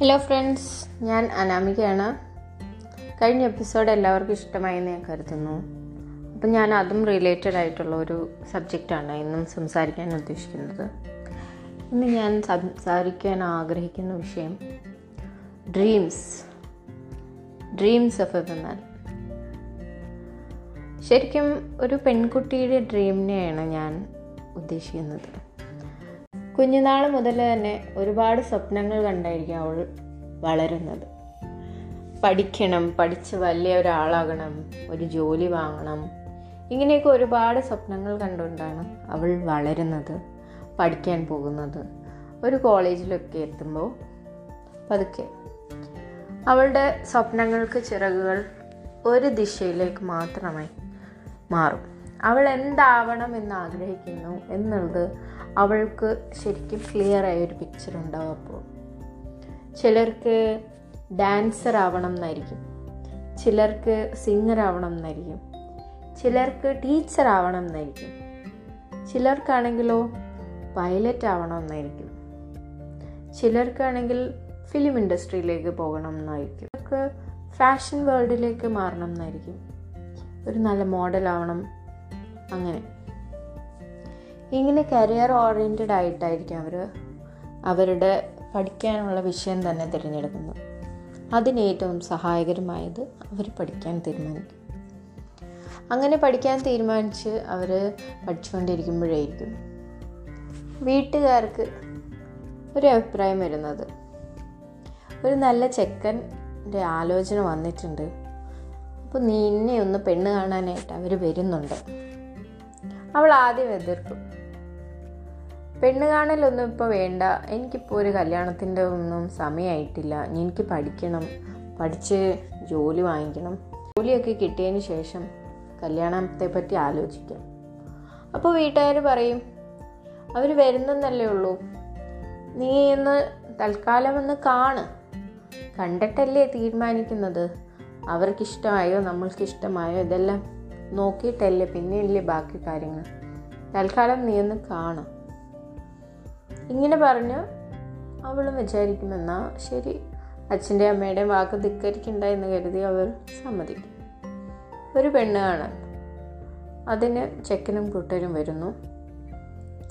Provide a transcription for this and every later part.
Hello friends ഞാൻ അനാമികയാണ്. കഴിഞ്ഞ episode എല്ലാവർക്കും ഇഷ്ടമായെന്ന് ഞാൻ കരുതുന്നു. അപ്പം ഞാൻ അതും റിലേറ്റഡ് ആയിട്ടുള്ള ഒരു സബ്ജക്റ്റാണ് ഇന്നും സംസാരിക്കാൻ ഉദ്ദേശിക്കുന്നത്. ഇന്ന് ഞാൻ സംസാരിക്കാൻ ആഗ്രഹിക്കുന്ന വിഷയം dreams dreams of a women ശരിക്കും ഒരു പെൺകുട്ടിയുടെ ഡ്രീമിനെയാണ് ഞാൻ ഉദ്ദേശിക്കുന്നത്. കുഞ്ഞുനാൾ മുതൽ തന്നെ ഒരുപാട് സ്വപ്നങ്ങൾ കണ്ടായിരിക്കും അവൾ വളരുന്നത്. പഠിക്കണം പഠിച്ച് വലിയ ഒരാളാകണം ഒരു ജോലി വാങ്ങണം. ഇങ്ങനെയൊക്കെ ഒരുപാട് സ്വപ്നങ്ങൾ കണ്ടുകൊണ്ടാണ് അവൾ വളരുന്നത് പഠിക്കാൻ പോകുന്നത്. ഒരു കോളേജിലൊക്കെ എത്തുമ്പോൾ പതുക്കെ അവളുടെ സ്വപ്നങ്ങൾക്ക് ചിറകുകൾ ഒരു ദിശയിലേക്ക് മാത്രമേ മാറും. അവൾ എന്താവണം എന്ന് ആഗ്രഹിക്കുന്നു എന്നുള്ളത് അവൾക്ക് ശരിക്കും ക്ലിയർ ആയ ഒരു പിക്ചർ ഉണ്ടാവും അപ്പോൾ ചിലർക്ക് ഡാൻസർ ആവണം എന്നായിരിക്കും. ചിലർക്ക് സിംഗർ ആവണം എന്നായിരിക്കും. ചിലർക്ക് ടീച്ചർ ആവണം എന്നായിരിക്കും. ചിലർക്കാണെങ്കിലോ പൈലറ്റ് ആവണം എന്നായിരിക്കും. ചിലർക്കാണെങ്കിൽ ഫിലിം ഇൻഡസ്ട്രിയിലേക്ക് പോകണം എന്നായിരിക്കും. ചിലർക്ക് ഫാഷൻ വേൾഡിലേക്ക് മാറണം എന്നായിരിക്കും. ഒരു നല്ല മോഡൽ ആവണം. അങ്ങനെ. ഇങ്ങനെ കരിയർ ഓറിയന്റഡ് ആയിട്ടായിരിക്കും അവർ അവരുടെ പഠിക്കാനുള്ള വിഷയം തന്നെ തിരഞ്ഞെടുക്കുന്നത്. അതിന് ഏറ്റവും സഹായകരമായത് അവർ പഠിക്കാൻ തീരുമാനിക്കും. അങ്ങനെ പഠിക്കാൻ തീരുമാനിച്ച് അവർ പഠിച്ചുകൊണ്ടിരിക്കുമ്പോഴായിരിക്കും വീട്ടുകാർക്ക് ഒരു അഭിപ്രായം വരുന്നത്. ഒരു നല്ല ചെക്കന്റെ ആലോചന വന്നിട്ടുണ്ട്. അപ്പോൾ നിന്നെ ഒന്ന് പെണ്ണ് കാണാനായിട്ട് അവർ വരുന്നുണ്ട്. അവൾ ആദ്യം എതിർക്കും. പെണ്ണ് കാണലൊന്നും ഇപ്പോൾ വേണ്ട. എനിക്കിപ്പോൾ ഒരു കല്യാണത്തിന്റെ ഒന്നും സമയമായിട്ടില്ല എനിക്ക് പഠിക്കണം. പഠിച്ച് ജോലി വാങ്ങിക്കണം. ജോലിയൊക്കെ കിട്ടിയതിന് ശേഷം കല്യാണത്തെ പറ്റി ആലോചിക്കാം. അപ്പോൾ വീട്ടുകാർ പറയും അവർ വരുന്നെന്നല്ലേ ഉള്ളൂ. നീ ഒന്ന് തൽക്കാലം ഒന്ന് കാണ്. കണ്ടിട്ടല്ലേ തീരുമാനിക്കുന്നത്? അവർക്കിഷ്ടമായോ നമ്മൾക്കിഷ്ടമായോ ഇതെല്ലാം നോക്കിയിട്ടല്ലേ പിന്നെയല്ലേ ബാക്കി കാര്യങ്ങൾ. തൽക്കാലം നീ ഒന്ന് കാണും. ഇങ്ങനെ പറഞ്ഞ് അവളും വിചാരിക്കുമെന്നാ ശരി. അച്ഛന്റെ അമ്മയുടെയും വാക്ക് ധിക്കരിക്കണ്ട എന്ന് കരുതി അവർ സമ്മതിക്കും. ഒരു പെണ്ണ് കാണാൻ. അതിന് ചെക്കനും കൂട്ടരും വരുന്നു.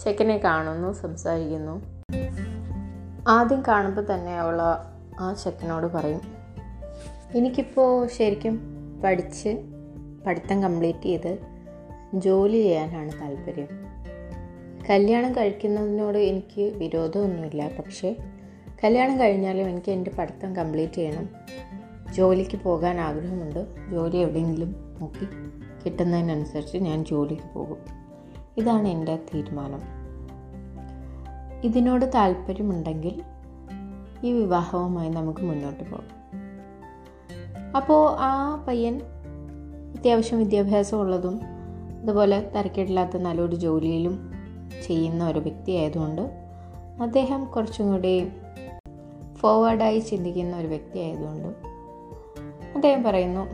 ചെക്കനെ കാണുന്നു സംസാരിക്കുന്നു. ആദ്യം കാണുമ്പോൾ തന്നെ അവൾ ആ ചെക്കനോട് പറയും എനിക്കിപ്പോൾ ശരിക്കും പഠിച്ച് പഠിത്തം കംപ്ലീറ്റ് ചെയ്ത് ജോലി ചെയ്യാനാണ് താല്പര്യം. കല്യാണം കഴിക്കുന്നതിനോട് എനിക്ക് വിരോധമൊന്നുമില്ല. പക്ഷേ കല്യാണം കഴിഞ്ഞാലും എനിക്ക് എന്റെ പഠിത്തം കംപ്ലീറ്റ് ചെയ്യണം. ജോലിക്ക് പോകാൻ ആഗ്രഹമുണ്ട്. ജോലി എവിടെയെങ്കിലും നോക്കി കിട്ടുന്നതിനനുസരിച്ച് ഞാൻ ജോലിക്ക് പോകും. ഇതാണ് എന്റെ തീരുമാനം. ഇതിനോട് താല്പര്യമുണ്ടെങ്കിൽ ഈ വിവാഹവുമായി നമുക്ക് മുന്നോട്ട് പോകാം. അപ്പോൾ ആ പയ്യൻ അത്യാവശ്യം വിദ്യാഭ്യാസം ഉള്ളതും അതുപോലെ തരക്കേടില്ലാത്ത നല്ലൊരു ജോലിയിലും ചെയ്യുന്ന ഒരു വ്യക്തി ആയതുകൊണ്ട് അദ്ദേഹം കുറച്ചും കൂടി ഫോർവേഡായി ചിന്തിക്കുന്ന ഒരു വ്യക്തി ആയതുകൊണ്ട് അദ്ദേഹം പറയുന്നു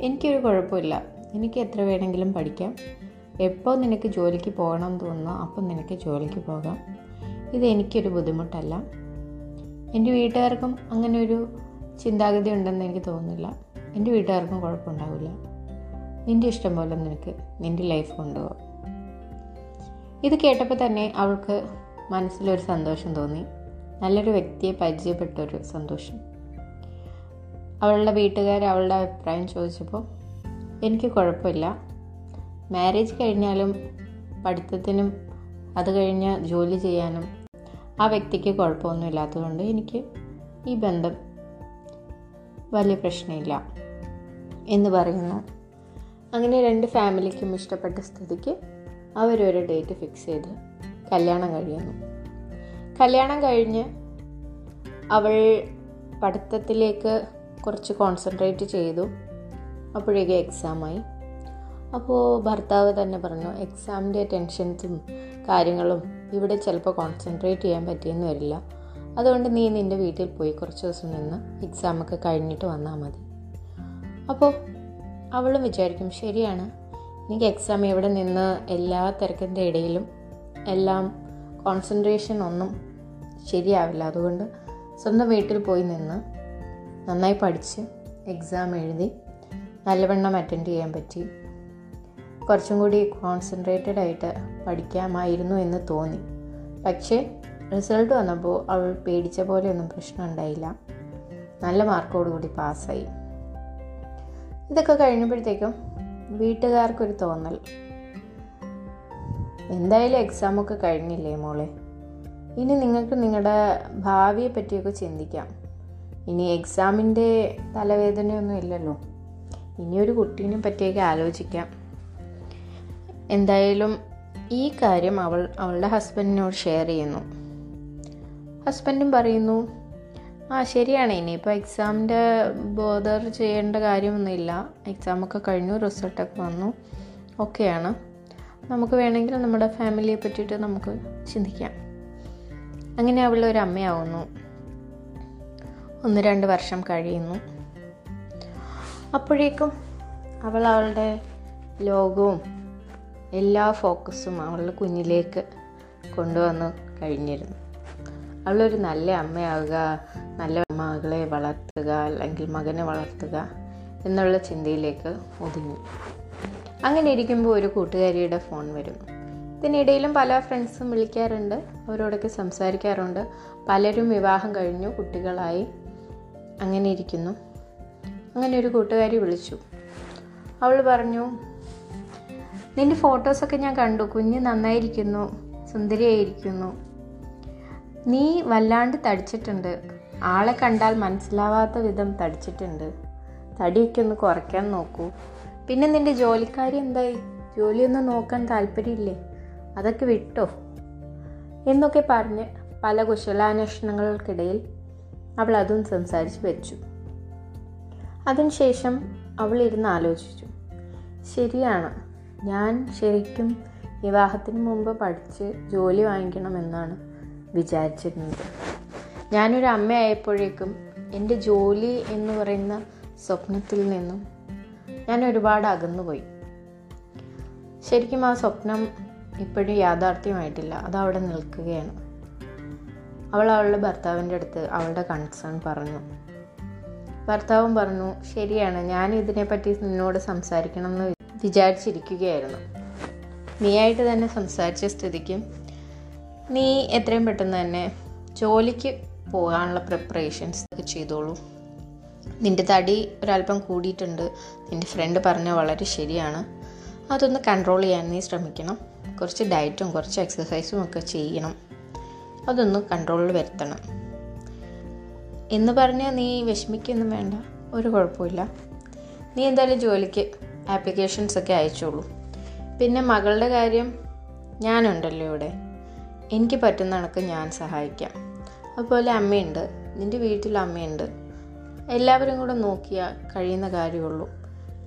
എനിക്കൊരു കുഴപ്പമില്ല. എനിക്ക് എത്ര വേണമെങ്കിലും പഠിക്കാം. എപ്പോൾ നിനക്ക് ജോലിക്ക് പോകണം എന്ന് തോന്നുന്നു അപ്പം നിനക്ക് ജോലിക്ക് പോകാം. ഇത് എനിക്കൊരു ബുദ്ധിമുട്ടല്ല. എന്റെ വീട്ടുകാർക്കും അങ്ങനെ ഒരു ചിന്താഗതി ഉണ്ടെന്ന് എനിക്ക് തോന്നുന്നില്ല. എന്റെ വീട്ടുകാർക്കും കുഴപ്പമുണ്ടാവില്ല. നിന്റെ ഇഷ്ടം പോലെ നിനക്ക് നിന്റെ ലൈഫ് കൊണ്ടുപോകാം. ഇത് കേട്ടപ്പോൾ തന്നെ അവൾക്ക് മനസ്സിലൊരു സന്തോഷം തോന്നി. നല്ലൊരു വ്യക്തിയെ പരിചയപ്പെട്ടൊരു സന്തോഷം. അവളുടെ വീട്ടുകാർ അവളുടെ അഭിപ്രായം ചോദിച്ചപ്പോൾ എനിക്ക് കുഴപ്പമില്ല. മാരേജ് കഴിഞ്ഞാലും പഠിത്തത്തിനും അത് കഴിഞ്ഞ് ജോലി ചെയ്യാനും ആ വ്യക്തിക്ക് കുഴപ്പമൊന്നുമില്ലാത്തതുകൊണ്ട് എനിക്ക് ഈ ബന്ധം വലിയ പ്രശ്നമില്ല എന്ന് പറയുന്നു. അങ്ങനെ രണ്ട് ഫാമിലിക്കും ഇഷ്ടപ്പെട്ട സ്ഥിതിക്ക് അവരൊരു ഡേറ്റ് ഫിക്സ് ചെയ്ത് കല്യാണം കഴിയുന്നു. കല്യാണം കഴിഞ്ഞ് അവൾ പഠിത്തത്തിലേക്ക് കുറച്ച് കോൺസെൻട്രേറ്റ് ചെയ്തു. അപ്പോഴേക്കും എക്സാമായി അപ്പോൾ ഭർത്താവ് തന്നെ പറഞ്ഞു എക്സാമിന്റെ ടെൻഷൻസും കാര്യങ്ങളും ഇവിടെ ചിലപ്പോൾ കോൺസെൻട്രേറ്റ് ചെയ്യാൻ പറ്റിയെന്ന് വരില്ല. അതുകൊണ്ട് നീ നിന്റെ വീട്ടിൽ പോയി കുറച്ച് ദിവസം നിന്ന് എക്സാമൊക്കെ കഴിഞ്ഞിട്ട് വന്നാൽ മതി. അപ്പോൾ അവളും വിചാരിക്കും ശരിയാണ്. എനിക്ക് എക്സാം ഇവിടെ നിന്ന് എല്ലാ തിരക്കിന്റെ ഇടയിലും എല്ലാം കോൺസെൻട്രേഷൻ ഒന്നും ശരിയാവില്ല. അതുകൊണ്ട് സ്വന്തം വീട്ടിൽ പോയി നിന്ന് നന്നായി പഠിച്ച് എക്സാം എഴുതി നല്ലവണ്ണം അറ്റൻഡ് ചെയ്യാൻ പറ്റി. കുറച്ചും കൂടി കോൺസെൻട്രേറ്റഡ് ആയിട്ട് പഠിക്കാമായിരുന്നു എന്ന് തോന്നി. പക്ഷേ റിസൾട്ട് വന്നപ്പോൾ അവൾ പേടിച്ച പോലെയൊന്നും പ്രശ്നം ഉണ്ടായില്ല. നല്ല മാർക്കോടുകൂടി പാസ്സായി ഇതൊക്കെ കഴിഞ്ഞപ്പോഴത്തേക്കും വീട്ടുകാർക്കൊരു തോന്നൽ. എന്തായാലും എക്സാമൊക്കെ കഴിഞ്ഞില്ലേ മോളെ? ഇനി നിങ്ങൾക്ക് നിങ്ങളുടെ ഭാവിയെ പറ്റിയൊക്കെ ചിന്തിക്കാം. ഇനി എക്സാമിന്റെ തലവേദനയൊന്നും ഇല്ലല്ലോ. ഇനിയൊരു കുട്ടീനെ പറ്റിയൊക്കെ ആലോചിക്കാം. എന്തായാലും ഈ കാര്യം അവൾ അവളുടെ ഹസ്ബൻഡിനോട് ഷെയർ ചെയ്യുന്നു. ഹസ്ബൻഡും പറയുന്നു ആ ശരിയാണ്. ഇനിയിപ്പോൾ എക്സാമിന്റെ ബോധർ ചെയ്യേണ്ട കാര്യമൊന്നുമില്ല. എക്സാമൊക്കെ കഴിഞ്ഞു റിസൾട്ടൊക്കെ വന്നു. ഓക്കെയാണ് നമുക്ക് വേണമെങ്കിൽ നമ്മുടെ ഫാമിലിയെ പറ്റിയിട്ട് നമുക്ക് ചിന്തിക്കാം. അങ്ങനെ അവൾ ഒരു അമ്മയാവുന്നു. ഒന്ന് രണ്ട് വർഷം കഴിയുന്നു. അപ്പോഴേക്കും അവൾ അവളുടെ ലോകവും എല്ലാ ഫോക്കസും അവളുടെ കുഞ്ഞിലേക്ക് കൊണ്ടുവന്ന് കഴിഞ്ഞിരുന്നു. അവളൊരു നല്ല അമ്മയാവുക നല്ല മകളെ വളർത്തുക അല്ലെങ്കിൽ മകനെ വളർത്തുക എന്നുള്ള ചിന്തയിലേക്ക് ഒതുങ്ങി. അങ്ങനെ ഇരിക്കുമ്പോൾ ഒരു കൂട്ടുകാരിയുടെ ഫോൺ വരും. ഇതിനിടയിലും പല ഫ്രണ്ട്സും വിളിക്കാറുണ്ട് അവരോടൊക്കെ സംസാരിക്കാറുണ്ട്. പലരും വിവാഹം കഴിഞ്ഞു കുട്ടികളായി അങ്ങനെ ഇരിക്കുന്നു. അങ്ങനെ ഒരു കൂട്ടുകാരി വിളിച്ചു. അവൾ പറഞ്ഞു നിന്റെ ഫോട്ടോസൊക്കെ ഞാൻ കണ്ടു കുഞ്ഞ് നന്നായിരിക്കുന്നു സുന്ദരിയായിരിക്കുന്നു. നീ വല്ലാണ്ട് തടിച്ചിട്ടുണ്ട്. ആളെ കണ്ടാൽ മനസ്സിലാവാത്ത വിധം തടിച്ചിട്ടുണ്ട്. തടിയൊക്കെ ഒന്ന് കുറയ്ക്കാൻ നോക്കൂ. പിന്നെ നിന്റെ ജോലിക്കാരി എന്തായി? ജോലിയൊന്നും നോക്കാൻ താല്പര്യമില്ലേ? അതൊക്കെ വിട്ടോ? എന്നൊക്കെ പറഞ്ഞ് പല കുശലാന്വേഷണങ്ങൾക്കിടയിൽ അവൾ അതും സംസാരിച്ച് വെച്ചു. അതിനുശേഷം അവൾ ഇരുന്ന് ആലോചിച്ചു. ശരിയാണ്. ഞാൻ ശരിക്കും വിവാഹത്തിന് മുമ്പ് പഠിച്ച് ജോലി വാങ്ങിക്കണമെന്നാണ്. വിചാരിച്ചിരുന്നത്. ഞാനൊരു അമ്മയായപ്പോഴേക്കും എന്റെ ജോലി എന്ന് പറയുന്ന സ്വപ്നത്തിൽ നിന്നും ഞാൻ ഒരുപാട് അകന്നുപോയി. ശരിക്കും ആ സ്വപ്നം ഇപ്പോഴും യാഥാർത്ഥ്യമായിട്ടില്ല. അത് അവിടെ നിൽക്കുകയാണ്. അവൾ അവളുടെ ഭർത്താവിന്റെ അടുത്ത് അവളുടെ കൺസേൺ പറഞ്ഞു. ഭർത്താവും പറഞ്ഞു ശരിയാണ് ഞാൻ ഇതിനെപ്പറ്റി നിന്നോട് സംസാരിക്കണം എന്ന് വിചാരിച്ചിരിക്കുകയായിരുന്നു. നീയായിട്ട് തന്നെ സംസാരിച്ച സ്ഥിതിക്കും നീ എത്രയും പെട്ടെന്ന് തന്നെ ജോലിക്ക് പോകാനുള്ള പ്രിപ്പറേഷൻസ് ഒക്കെ ചെയ്തോളൂ. നിന്റെ തടി ഒരല്പം കൂടിയിട്ടുണ്ട്. നിന്റെ ഫ്രണ്ട് പറഞ്ഞ വളരെ ശരിയാണ്. അതൊന്ന് കൺട്രോൾ ചെയ്യാൻ നീ ശ്രമിക്കണം. കുറച്ച് ഡയറ്റും കുറച്ച് എക്സസൈസും ഒക്കെ ചെയ്യണം. അതൊന്ന് കൺട്രോളിൽ വരുത്തണം. എന്ന് പറഞ്ഞാൽ നീ വിഷമിക്കൊന്നും വേണ്ട. ഒരു കുഴപ്പമില്ല. നീ എന്തായാലും ജോലിക്ക് ആപ്ലിക്കേഷൻസ് ഒക്കെ അയച്ചോളൂ. പിന്നെ മകളുടെ കാര്യം ഞാനുണ്ടല്ലോ ഇവിടെ. എനിക്ക് പറ്റുന്ന കണക്ക് ഞാൻ സഹായിക്കാം. അതുപോലെ അമ്മയുണ്ട്. നിന്റെ വീട്ടിൽ അമ്മയുണ്ട്. എല്ലാവരും കൂടെ നോക്കിയാൽ കഴിയുന്ന കാര്യമുള്ളൂ.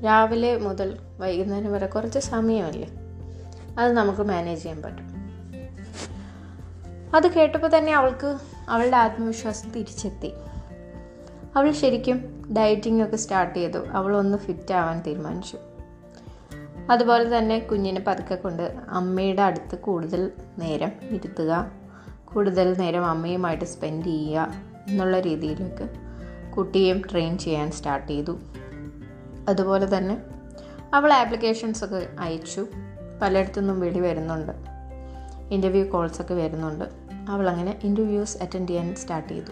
രാവിലെ മുതൽ വൈകുന്നേരം വരെ കുറച്ച് സമയമല്ലേ? അത് നമുക്ക് മാനേജ് ചെയ്യാൻ പറ്റും. അത് കേട്ടപ്പോൾ തന്നെ അവൾക്ക് അവളുടെ ആത്മവിശ്വാസം തിരിച്ചെത്തി. അവൾ ശരിക്കും ഡയറ്റിംഗ് ഒക്കെ സ്റ്റാർട്ട് ചെയ്തു. അവളൊന്ന് ഫിറ്റ് ആവാൻ തീരുമാനിച്ചു. അതുപോലെ തന്നെ കുഞ്ഞിനെ പതുക്കെ കൊണ്ട് അമ്മയുടെ അടുത്ത് കൂടുതൽ നേരം ഇരുത്തുക. കൂടുതൽ നേരം അമ്മയുമായിട്ട് സ്പെൻഡ് ചെയ്യുക എന്നുള്ള രീതിയിലേക്ക് കുട്ടിയെയും ട്രെയിൻ ചെയ്യാൻ സ്റ്റാർട്ട് ചെയ്തു. അതുപോലെ തന്നെ അവൾ ആപ്ലിക്കേഷൻസ് ഒക്കെ അയച്ചു. പലയിടത്തുനിന്നും വിളി വരുന്നുണ്ട്. ഇന്റർവ്യൂ കോൾസൊക്കെ വരുന്നുണ്ട്. അവൾ അങ്ങനെ ഇന്റർവ്യൂസ് അറ്റൻഡ് ചെയ്യാൻ സ്റ്റാർട്ട് ചെയ്തു.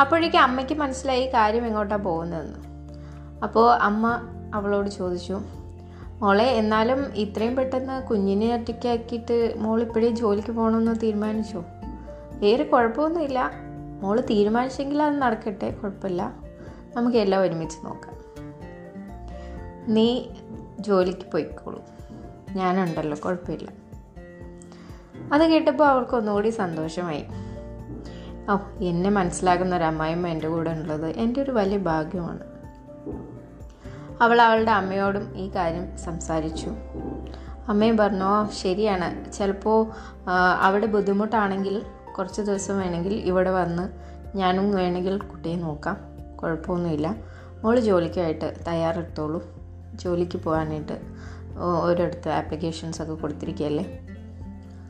അപ്പോഴേക്കും അമ്മയ്ക്ക് മനസ്സിലായി കാര്യം എങ്ങോട്ടാണ് പോകുന്നതെന്ന്. അപ്പോൾ അമ്മ അവളോട് ചോദിച്ചു മോളെ എന്നാലും ഇത്രയും പെട്ടെന്ന് കുഞ്ഞിനെ ഒറ്റയ്ക്കാക്കിയിട്ട് മോൾ ഇപ്പോഴേ ജോലിക്ക് പോകണമെന്ന് തീരുമാനിച്ചോ? വേറെ കുഴപ്പമൊന്നുമില്ല. മോൾ തീരുമാനിച്ചെങ്കിൽ അത് നടക്കട്ടെ കുഴപ്പമില്ല. നമുക്ക് എല്ലാം ഒരുമിച്ച് നോക്കാം. നീ ജോലിക്ക് പോയിക്കോളൂ. ഞാനുണ്ടല്ലോ കുഴപ്പമില്ല. അത് കേട്ടപ്പോൾ അവൾക്ക് ഒന്നുകൂടി സന്തോഷമായി. ഓ എന്നെ മനസ്സിലാകുന്ന ഒരു അമ്മായിമ്മ എന്റെ കൂടെ ഉള്ളത്. എന്റെ ഒരു വലിയ ഭാഗ്യമാണ്. അവൾ അവളുടെ അമ്മയോടും ഈ കാര്യം സംസാരിച്ചു. അമ്മയും പറഞ്ഞു ശരിയാണ്. ചിലപ്പോൾ അവിടെ ബുദ്ധിമുട്ടാണെങ്കിൽ കുറച്ച് ദിവസം വേണമെങ്കിൽ ഇവിടെ വന്ന് ഞാനും വേണമെങ്കിൽ കുട്ടിയെ നോക്കാം. കുഴപ്പമൊന്നുമില്ല. മോൾ ജോലിക്കായിട്ട് തയ്യാറെടുത്തോളൂ. ജോലിക്ക് പോകാനായിട്ട് ഓരോരുത്തർ ആപ്ലിക്കേഷൻസ് ഒക്കെ കൊടുത്തിരിക്കുകയല്ലേ?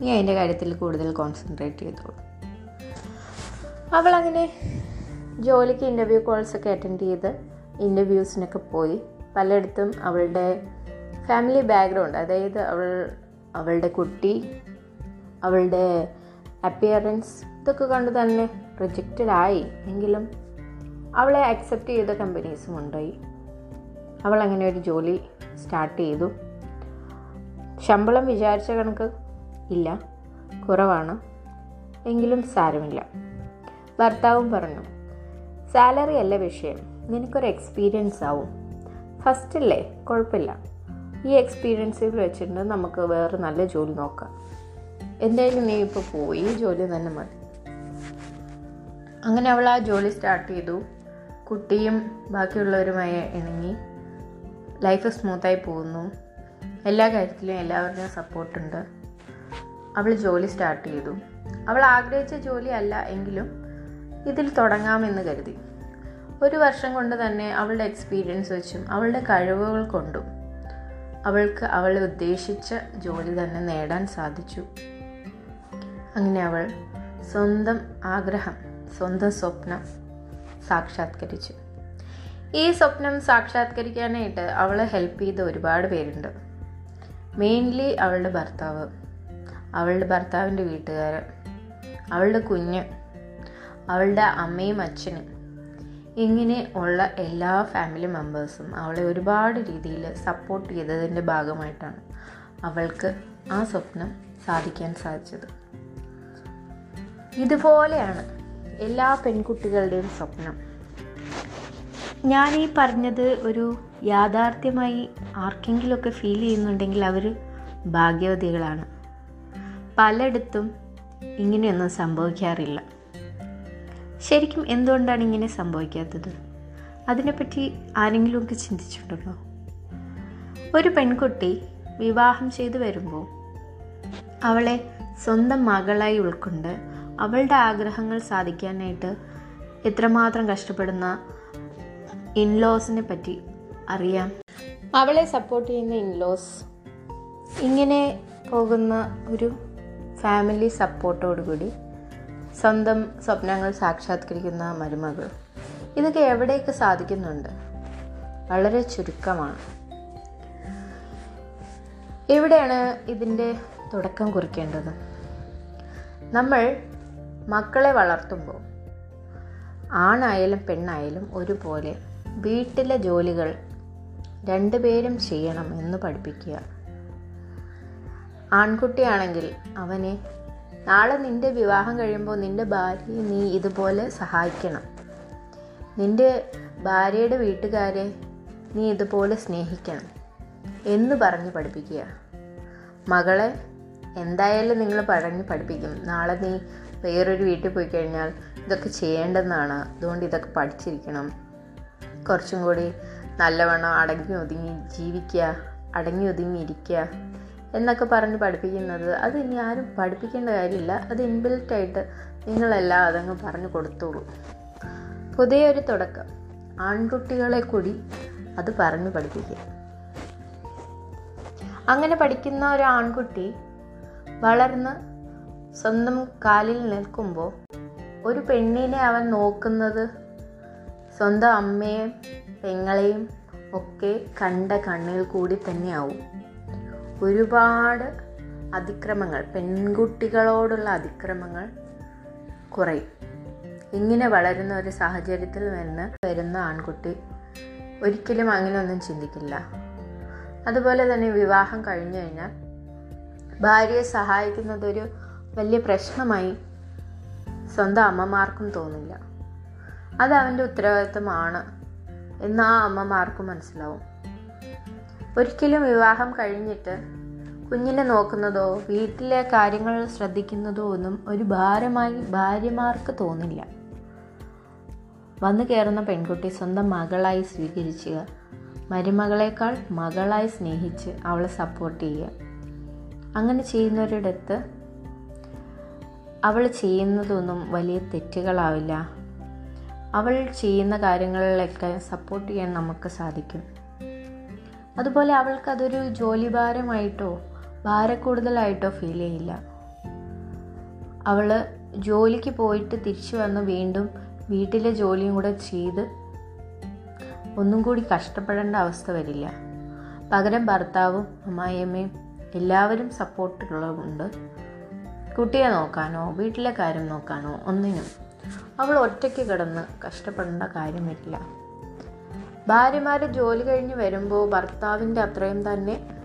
നീ അതിന്റെ കാര്യത്തിൽ കൂടുതൽ കോൺസെൻട്രേറ്റ് ചെയ്തോളൂ. അവളങ്ങനെ ജോലിക്ക് ഇന്റർവ്യൂ കോൾസൊക്കെ അറ്റൻഡ് ചെയ്ത് ഇന്റർവ്യൂസിനൊക്കെ പോയി. പലയിടത്തും അവളുടെ ഫാമിലി ബാക്ക്ഗ്രൗണ്ട് അതായത് അവൾ അവളുടെ കുട്ടി അവളുടെ അപ്പിയറൻസ് ഇതൊക്കെ കണ്ട് തന്നെ റിജക്റ്റഡ് ആയി. എങ്കിലും അവളെ അക്സെപ്റ്റ് ചെയ്ത കമ്പനീസും ഉണ്ടായി. അവൾ അങ്ങനെ ഒരു ജോലി സ്റ്റാർട്ട് ചെയ്തു. ശമ്പളം വിചാരിച്ച കണക്ക് ഇല്ല. കുറവാണ്. എങ്കിലും സാരമില്ല. ഭർത്താവും പറഞ്ഞു സാലറി അല്ല വിഷയം. നിനക്കൊരു എക്സ്പീരിയൻസ് ആവും. ഫസ്റ്റല്ലേ? കുഴപ്പമില്ല. ഈ എക്സ്പീരിയൻസിൽ വെച്ചിട്ട് നമുക്ക് വേറെ നല്ല ജോലി നോക്കാം. എന്തായാലും നീ ഇപ്പോൾ പോയി ജോലി തന്നെ മതി. അങ്ങനെ അവൾ ആ ജോലി സ്റ്റാർട്ട് ചെയ്തു. കുട്ടിയും ബാക്കിയുള്ളവരുമായി ഇണങ്ങി. ലൈഫ് സ്മൂത്തായി പോകുന്നു. എല്ലാ കാര്യത്തിലും എല്ലാവരുടെയും സപ്പോർട്ടുണ്ട് അവൾ ജോലി സ്റ്റാർട്ട് ചെയ്തു. അവൾ ആഗ്രഹിച്ച ജോലിയല്ല എങ്കിലും ഇതിൽ തുടങ്ങാമെന്ന് കരുതി. ഒരു വർഷം കൊണ്ട് തന്നെ അവളുടെ എക്സ്പീരിയൻസ് വെച്ചും അവളുടെ കഴിവുകൾ കൊണ്ടും അവൾക്ക് അവൾ ഉദ്ദേശിച്ച ജോലി തന്നെ നേടാൻ സാധിച്ചു. അങ്ങനെ അവൾ സ്വന്തം ആഗ്രഹം സ്വന്തം സ്വപ്നം സാക്ഷാത്കരിച്ചു. ഈ സ്വപ്നം സാക്ഷാത്കരിക്കാനായിട്ട് അവളെ ഹെൽപ്പ് ചെയ്ത ഒരുപാട് പേരുണ്ട്. മെയിൻലി അവളുടെ ഭർത്താവ് അവളുടെ ഭർത്താവിന്റെ വീട്ടുകാർ അവളുടെ കുഞ്ഞ് അവളുടെ അമ്മയും അച്ഛനും ഇങ്ങനെ ഉള്ള എല്ലാ ഫാമിലി മെമ്പേഴ്സും അവളെ ഒരുപാട് രീതിയിൽ സപ്പോർട്ട് ചെയ്തതിന്റെ ഭാഗമായിട്ടാണ് അവൾക്ക് ആ സ്വപ്നം സാധിക്കാൻ സാധിച്ചത്. ഇതുപോലെയാണ് എല്ലാ പെൺകുട്ടികളുടെയും സ്വപ്നം. ഞാൻ ഈ പറഞ്ഞത് ഒരു യാഥാർത്ഥ്യമായി ആർക്കെങ്കിലുമൊക്കെ ഫീൽ ചെയ്യുന്നുണ്ടെങ്കിൽ അവർ ഭാഗ്യവതികളാണ്. പലയിടത്തും ഇങ്ങനെയൊന്നും സംഭവിക്കാറില്ല. ശരിക്കും എന്തുകൊണ്ടാണ് ഇങ്ങനെ സംഭവിക്കാത്തത്? അതിനെപ്പറ്റി ആരെങ്കിലും ഒക്കെ ചിന്തിച്ചിട്ടുണ്ടോ? ഒരു പെൺകുട്ടി വിവാഹം ചെയ്തു വരുമ്പോൾ അവളെ സ്വന്തം മകളായി ഉൾക്കൊണ്ട് അവളുടെ ആഗ്രഹങ്ങൾ സാധിക്കാനായിട്ട് എത്രമാത്രം കഷ്ടപ്പെടുന്ന ഇൻലോസിനെ പറ്റി അറിയാം. അവളെ സപ്പോർട്ട് ചെയ്യുന്ന ഇൻലോസ് ഇങ്ങനെ പോകുന്ന ഒരു ഫാമിലി സപ്പോർട്ടോടുകൂടി സ്വന്തം സ്വപ്നങ്ങൾ സാക്ഷാത്കരിക്കുന്ന മരുമകൾ. ഇതൊക്കെ എവിടെയൊക്കെ സാധിക്കുന്നുണ്ട്? വളരെ ചുരുക്കമാണ്. എവിടെയാണ് ഇതിന്റെ തുടക്കം കുറിക്കേണ്ടത്? നമ്മൾ മക്കളെ വളർത്തുമ്പോൾ ആണായാലും പെണ്ണായാലും ഒരുപോലെ വീട്ടിലെ ജോലികൾ രണ്ടുപേരും ചെയ്യണം എന്ന് പഠിപ്പിക്കുക. ആൺകുട്ടിയാണെങ്കിൽ അവനെ നാളെ നിന്റെ വിവാഹം കഴിയുമ്പോൾ നിന്റെ ഭാര്യയെ നീ ഇതുപോലെ സഹായിക്കണം. നിന്റെ ഭാര്യയുടെ വീട്ടുകാരെ നീ ഇതുപോലെ സ്നേഹിക്കണം എന്ന് പറഞ്ഞ് പഠിപ്പിക്കുക. മകളെ എന്തായാലും നിങ്ങൾ പറഞ്ഞ് പഠിപ്പിക്കും. നാളെ നീ വേറൊരു വീട്ടിൽ പോയി കഴിഞ്ഞാൽ ഇതൊക്കെ ചെയ്യേണ്ടെന്നാണ് അതുകൊണ്ട് ഇതൊക്കെ പഠിച്ചിരിക്കണം. കുറച്ചും കൂടി നല്ലവണ്ണം അടങ്ങി ഒതുങ്ങി ജീവിക്കുക അടങ്ങി ഒതുങ്ങി ഇരിക്കുക എന്നൊക്കെ പറഞ്ഞ് പഠിപ്പിക്കുന്നത്. അത് ഇനി ആരും പഠിപ്പിക്കേണ്ട കാര്യമില്ല. അത് ഇൻബിൽറ്റായിട്ട് നിങ്ങളെല്ലാം അതങ്ങ് പറഞ്ഞു കൊടുത്തോളൂ. പുതിയൊരു തുടക്കം. ആൺകുട്ടികളെ കൂടി അത് പറഞ്ഞു പഠിപ്പിക്കുക. അങ്ങനെ പഠിക്കുന്ന ഒരു ആൺകുട്ടി വളർന്ന് സ്വന്തം കാലിൽ നിൽക്കുമ്പോൾ ഒരു പെണ്ണിനെ അവൻ നോക്കുന്നത് സ്വന്തം അമ്മയെയും പെങ്ങളെയും ഒക്കെ കണ്ട കണ്ണിൽ കൂടി തന്നെയാവും. ഒരുപാട് അതിക്രമങ്ങൾ പെൺകുട്ടികളോടുള്ള അതിക്രമങ്ങൾ കുറയും. ഇങ്ങനെ വളരുന്ന ഒരു സാഹചര്യത്തിൽ നിന്ന് വരുന്ന ആൺകുട്ടി ഒരിക്കലും അങ്ങനെയൊന്നും ചിന്തിക്കില്ല. അതുപോലെ തന്നെ വിവാഹം കഴിഞ്ഞു കഴിഞ്ഞാൽ ഭാര്യയെ സഹായിക്കുന്നതൊരു വലിയ പ്രശ്നമായി സ്വന്തം അമ്മമാർക്കും തോന്നില്ല. അത് അവന്റെ ഉത്തരവാദിത്തമാണ് എന്ന് ആ അമ്മമാർക്കും മനസ്സിലാവും. ഒരിക്കലും വിവാഹം കഴിഞ്ഞിട്ട് കുഞ്ഞിനെ നോക്കുന്നതോ വീട്ടിലെ കാര്യങ്ങൾ ശ്രദ്ധിക്കുന്നതോ ഒന്നും ഒരു ഭാരമായി ഭാര്യമാർക്ക് തോന്നില്ല. വന്നു കയറുന്ന പെൺകുട്ടി സ്വന്തം മകളായി സ്വീകരിക്കുക മരുമകളേക്കാൾ മകളായി സ്നേഹിച്ച് അവളെ സപ്പോർട്ട് ചെയ്യുക അങ്ങനെ ചെയ്യുന്നവരിടത്ത് അവൾ ചെയ്യുന്നതൊന്നും വലിയ തെറ്റുകളാവില്ല. അവൾ ചെയ്യുന്ന കാര്യങ്ങളിലൊക്കെ സപ്പോർട്ട് ചെയ്യാൻ നമുക്ക് സാധിക്കും. അതുപോലെ അവൾക്ക് അതൊരു ജോലി ഭാരമായിട്ടോ ഭാരക്കൂടുതലായിട്ടോ ഫീൽ ചെയ്യില്ല. അവൾ ജോലിക്ക് പോയിട്ട് തിരിച്ചു വന്ന് വീണ്ടും വീട്ടിലെ ജോലിയും കൂടെ ചെയ്ത് ഒന്നും കൂടി കഷ്ടപ്പെടേണ്ട അവസ്ഥ വരില്ല. പകരം ഭർത്താവും അമ്മായിയമ്മയും എല്ലാവരും സപ്പോർട്ടുള്ളതുകൊണ്ട് കുട്ടിയെ നോക്കാനോ വീട്ടിലെ കാര്യം നോക്കാനോ ഒന്നിനും അവൾ ഒറ്റയ്ക്ക് കിടന്ന് കഷ്ടപ്പെടേണ്ട കാര്യം വരില്ല ഭാര്യമാർ ജോലി കഴിഞ്ഞ് വരുമ്പോൾ ഭർത്താവിന്റെ അത്രയും തന്നെ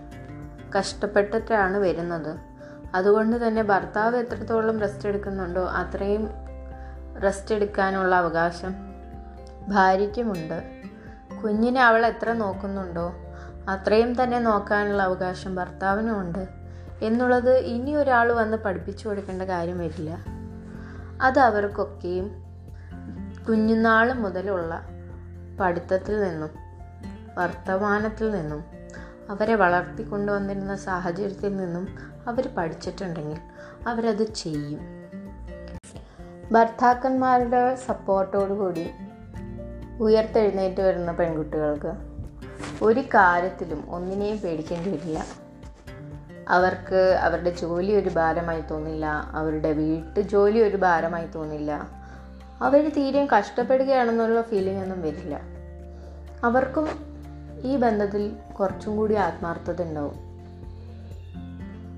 കഷ്ടപ്പെട്ടിട്ടാണ് വരുന്നത്. അതുകൊണ്ട് തന്നെ ഭർത്താവ് എത്രത്തോളം റെസ്റ്റ് എടുക്കുന്നുണ്ടോ അത്രയും റെസ്റ്റ് എടുക്കാനുള്ള അവകാശം ഭാര്യയ്ക്കുമുണ്ട്. കുഞ്ഞിനെ അവൾ എത്ര നോക്കുന്നുണ്ടോ അത്രയും തന്നെ നോക്കാനുള്ള അവകാശം ഭർത്താവിനുമുണ്ട് എന്നുള്ളത് ഇനി ഒരാൾ വന്ന് പഠിപ്പിച്ചു കൊടുക്കേണ്ട കാര്യം വരില്ല. അത് അവർക്കൊക്കെയും കുഞ്ഞുനാൾ മുതലുള്ള പഠിത്തത്തിൽ നിന്നും വർത്തമാനത്തിൽ നിന്നും അവരെ വളർത്തിക്കൊണ്ടുവന്നിരുന്ന സാഹചര്യത്തിൽ നിന്നും അവർ പഠിച്ചിട്ടുണ്ടെങ്കിൽ അവരത് ചെയ്യും. ഭർത്താക്കന്മാരുടെ സപ്പോർട്ടോടുകൂടി ഉയർത്തെഴുന്നേറ്റ് വരുന്ന പെൺകുട്ടികൾക്ക് ഒരു കാര്യത്തിലും ഒന്നിനെയും പേടിക്കേണ്ടി വരില്ല. അവർക്ക് അവരുടെ ജോലി ഒരു ഭാരമായി തോന്നില്ല അവരുടെ വീട്ടു ജോലി ഒരു ഭാരമായി തോന്നില്ല അവർ തീരെയും കഷ്ടപ്പെടുകയാണെന്നുള്ള ഫീലിംഗ് ഒന്നും വരില്ല. അവർക്കും ഈ ബന്ധത്തിൽ കുറച്ചും കൂടി ആത്മാർത്ഥത ഉണ്ടാവും.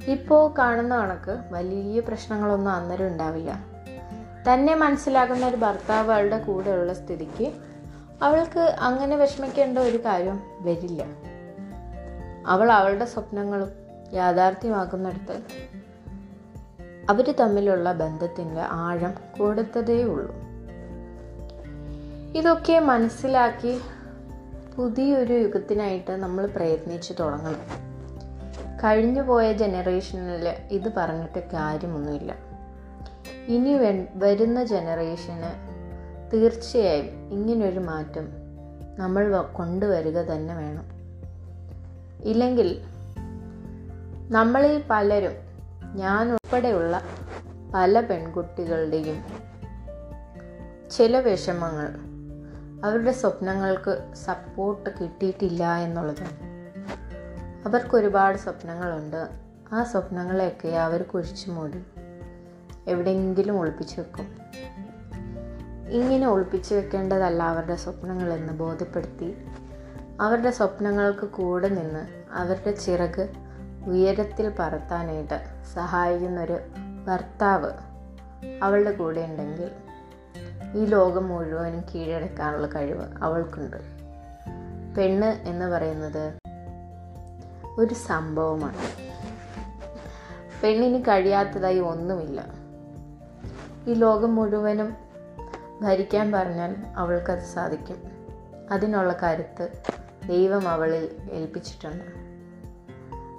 ഇപ്പോൾ കാണുന്ന കണക്ക് വലിയ പ്രശ്നങ്ങളൊന്നും അന്നേരം ഉണ്ടാവില്ല. തന്നെ മനസ്സിലാകുന്ന ഒരു ഭർത്താവ് അവളുടെ കൂടെയുള്ള സ്ഥിതിക്ക് അവൾക്ക് അങ്ങനെ വിഷമിക്കേണ്ട ഒരു കാര്യം വരില്ല. അവൾ അവളുടെ സ്വപ്നങ്ങളും യാഥാർത്ഥ്യമാക്കുന്നിടത്ത് അവർ തമ്മിലുള്ള ബന്ധത്തിന്റെ ആഴം കൊടുത്തതേ ഉള്ളൂ. ഇതൊക്കെ മനസ്സിലാക്കി പുതിയൊരു യുഗത്തിനായിട്ട് നമ്മൾ പ്രയത്നിച്ചു തുടങ്ങണം. കഴിഞ്ഞു പോയ ജനറേഷനിൽ ഇത് പറഞ്ഞിട്ട് കാര്യമൊന്നുമില്ല. ഇനി വരുന്ന ജനറേഷന് തീർച്ചയായും ഇങ്ങനൊരു മാറ്റം നമ്മൾ കൊണ്ടുവരിക തന്നെ വേണം. ഇല്ലെങ്കിൽ നമ്മളിൽ പലരും ഞാൻ ഉൾപ്പെടെയുള്ള പല പെൺകുട്ടികളുടെയും ചില വിഷമങ്ങൾ അവരുടെ സ്വപ്നങ്ങൾക്ക് സപ്പോർട്ട് കിട്ടിയിട്ടില്ല എന്നുള്ളതാണ് അവർക്ക് ഒരുപാട് സ്വപ്നങ്ങളുണ്ട്. ആ സ്വപ്നങ്ങളെയൊക്കെ അവർ കുഴിച്ചു മൂടി എവിടെയെങ്കിലും ഒളിപ്പിച്ചു വെക്കും. ഇങ്ങനെ ഒളിപ്പിച്ചു വെക്കേണ്ടതല്ല അവരുടെ സ്വപ്നങ്ങളെന്ന് ബോധ്യപ്പെടുത്തി അവരുടെ സ്വപ്നങ്ങൾക്ക് കൂടെ നിന്ന് അവരുടെ ചിറക് ഉയരത്തിൽ പറത്താനായിട്ട് സഹായിക്കുന്നൊരു ഭർത്താവ് അവളുടെ കൂടെ ഉണ്ടെങ്കിൽ ഈ ലോകം മുഴുവനും കീഴടക്കാനുള്ള കഴിവ് അവൾക്കുണ്ട്. പെണ്ണ് എന്ന് പറയുന്നത് ഒരു സംഭവമാണ്. പെണ്ണിന് കഴിയാത്തതായി ഒന്നുമില്ല. ഈ ലോകം മുഴുവനും ഭരിക്കാൻ പറഞ്ഞാൽ അവൾക്കത് സാധിക്കും. അതിനുള്ള കരുത്ത് ദൈവം അവളിൽ ഏൽപ്പിച്ചിട്ടുണ്ട്.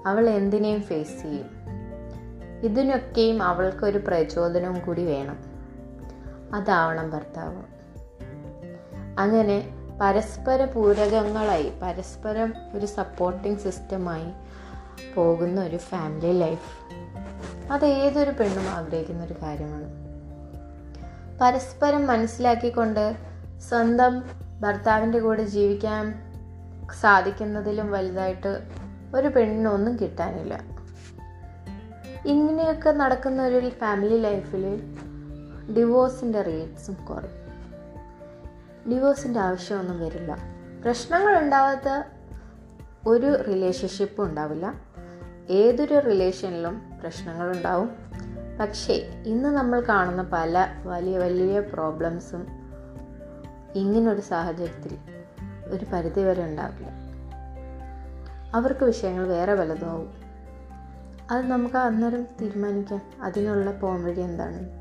അവൾ എന്തിനേയും ഫേസ് ചെയ്യും. ഇതിനൊക്കെയും അവൾക്കൊരു പ്രചോദനവും കൂടി വേണം. അതാവണം ഭർത്താവ്. അങ്ങനെ പരസ്പര പൂരകങ്ങളായി പരസ്പരം ഒരു സപ്പോർട്ടിംഗ് സിസ്റ്റമായി പോകുന്ന ഒരു ഫാമിലി ലൈഫ് അത് ഏതൊരു പെണ്ണും ആഗ്രഹിക്കുന്ന ഒരു കാര്യമാണ്. പരസ്പരം മനസ്സിലാക്കിക്കൊണ്ട് സ്വന്തം ഭർത്താവിന്റെ കൂടെ ജീവിക്കാൻ സാധിക്കുന്നതിലും വലുതായിട്ട് ഒരു പെണ്ണിനൊന്നും കിട്ടാനില്ല. ഇങ്ങനെയൊക്കെ നടക്കുന്ന ഒരു ഫാമിലി ലൈഫിൽ ഡിവോഴ്സിന്റെ റേറ്റ്സും കുറയും. ഡിവോഴ്സിന്റെ ആവശ്യമൊന്നും വരില്ല. പ്രശ്നങ്ങൾ ഉണ്ടാവാത്ത ഒരു റിലേഷൻഷിപ്പും ഉണ്ടാവില്ല. ഏതൊരു റിലേഷനിലും പ്രശ്നങ്ങളുണ്ടാവും പക്ഷേ ഇന്ന് നമ്മൾ കാണുന്ന പല വലിയ വലിയ പ്രോബ്ലംസും ഇങ്ങനൊരു സാഹചര്യത്തിൽ ഒരു പരിധി വരെ ഉണ്ടാവില്ല. അവർക്ക് വിഷയങ്ങൾ വേറെ വലുതാവും അത് നമുക്ക് അന്നേരം തീരുമാനിക്കാം. അതിനുള്ള പോംവഴി വഴി എന്താണ്?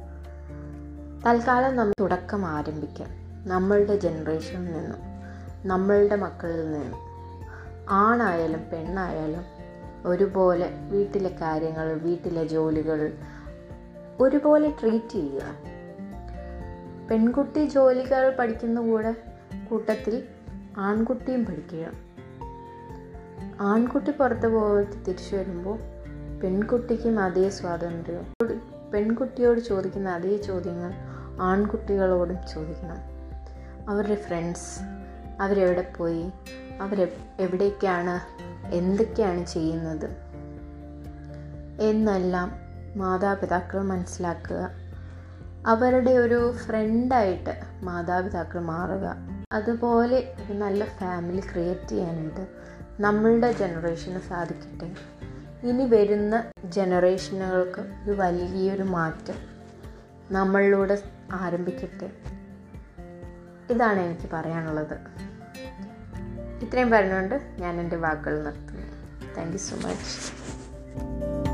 തൽക്കാലം നമ്മൾ തുടക്കം ആരംഭിക്കാം. നമ്മളുടെ ജനറേഷനിൽ നിന്നും നമ്മളുടെ മക്കളിൽ നിന്നും. ആണായാലും പെണ്ണായാലും ഒരുപോലെ വീട്ടിലെ കാര്യങ്ങൾ വീട്ടിലെ ജോലികൾ ഒരുപോലെ ട്രീറ്റ് ചെയ്യുക. പെൺകുട്ടി ജോലികൾ പഠിക്കുന്ന കൂടെ കൂട്ടത്തിൽ ആൺകുട്ടിയും പഠിക്കുക. ആൺകുട്ടി പുറത്ത് പോയിട്ട് തിരിച്ചു വരുമ്പോൾ പെൺകുട്ടിക്കും അതേ സ്വാതന്ത്ര്യം. പെൺകുട്ടിയോട് ചോദിക്കുന്ന അതേ ചോദ്യങ്ങൾ ആൺകുട്ടികളോടും ചോദിക്കണം. അവരുടെ ഫ്രണ്ട്സ് അവരെവിടെ പോയി അവർ എവിടേക്കാണ് എന്തൊക്കെയാണ് ചെയ്യുന്നത് എന്നെല്ലാം മാതാപിതാക്കൾ മനസ്സിലാക്കുക. അവരുടെ ഒരു ഫ്രണ്ടായിട്ട് മാതാപിതാക്കൾ മാറുക. അതുപോലെ ഒരു നല്ല ഫാമിലി ക്രിയേറ്റ് ചെയ്യാനായിട്ട് നമ്മളുടെ ജനറേഷന് സാധിക്കട്ടെ. ഇനി വരുന്ന ജനറേഷനുകൾക്ക് ഒരു വലിയൊരു മാറ്റം നമ്മളിലൂടെ ആരംഭിക്കട്ടെ. ഇതാണ് എനിക്ക് പറയാനുള്ളത്. ഇത്രയും പറഞ്ഞുകൊണ്ട് ഞാൻ എന്റെ വാക്കുകൾ നിർത്തുന്നു. Thank you so much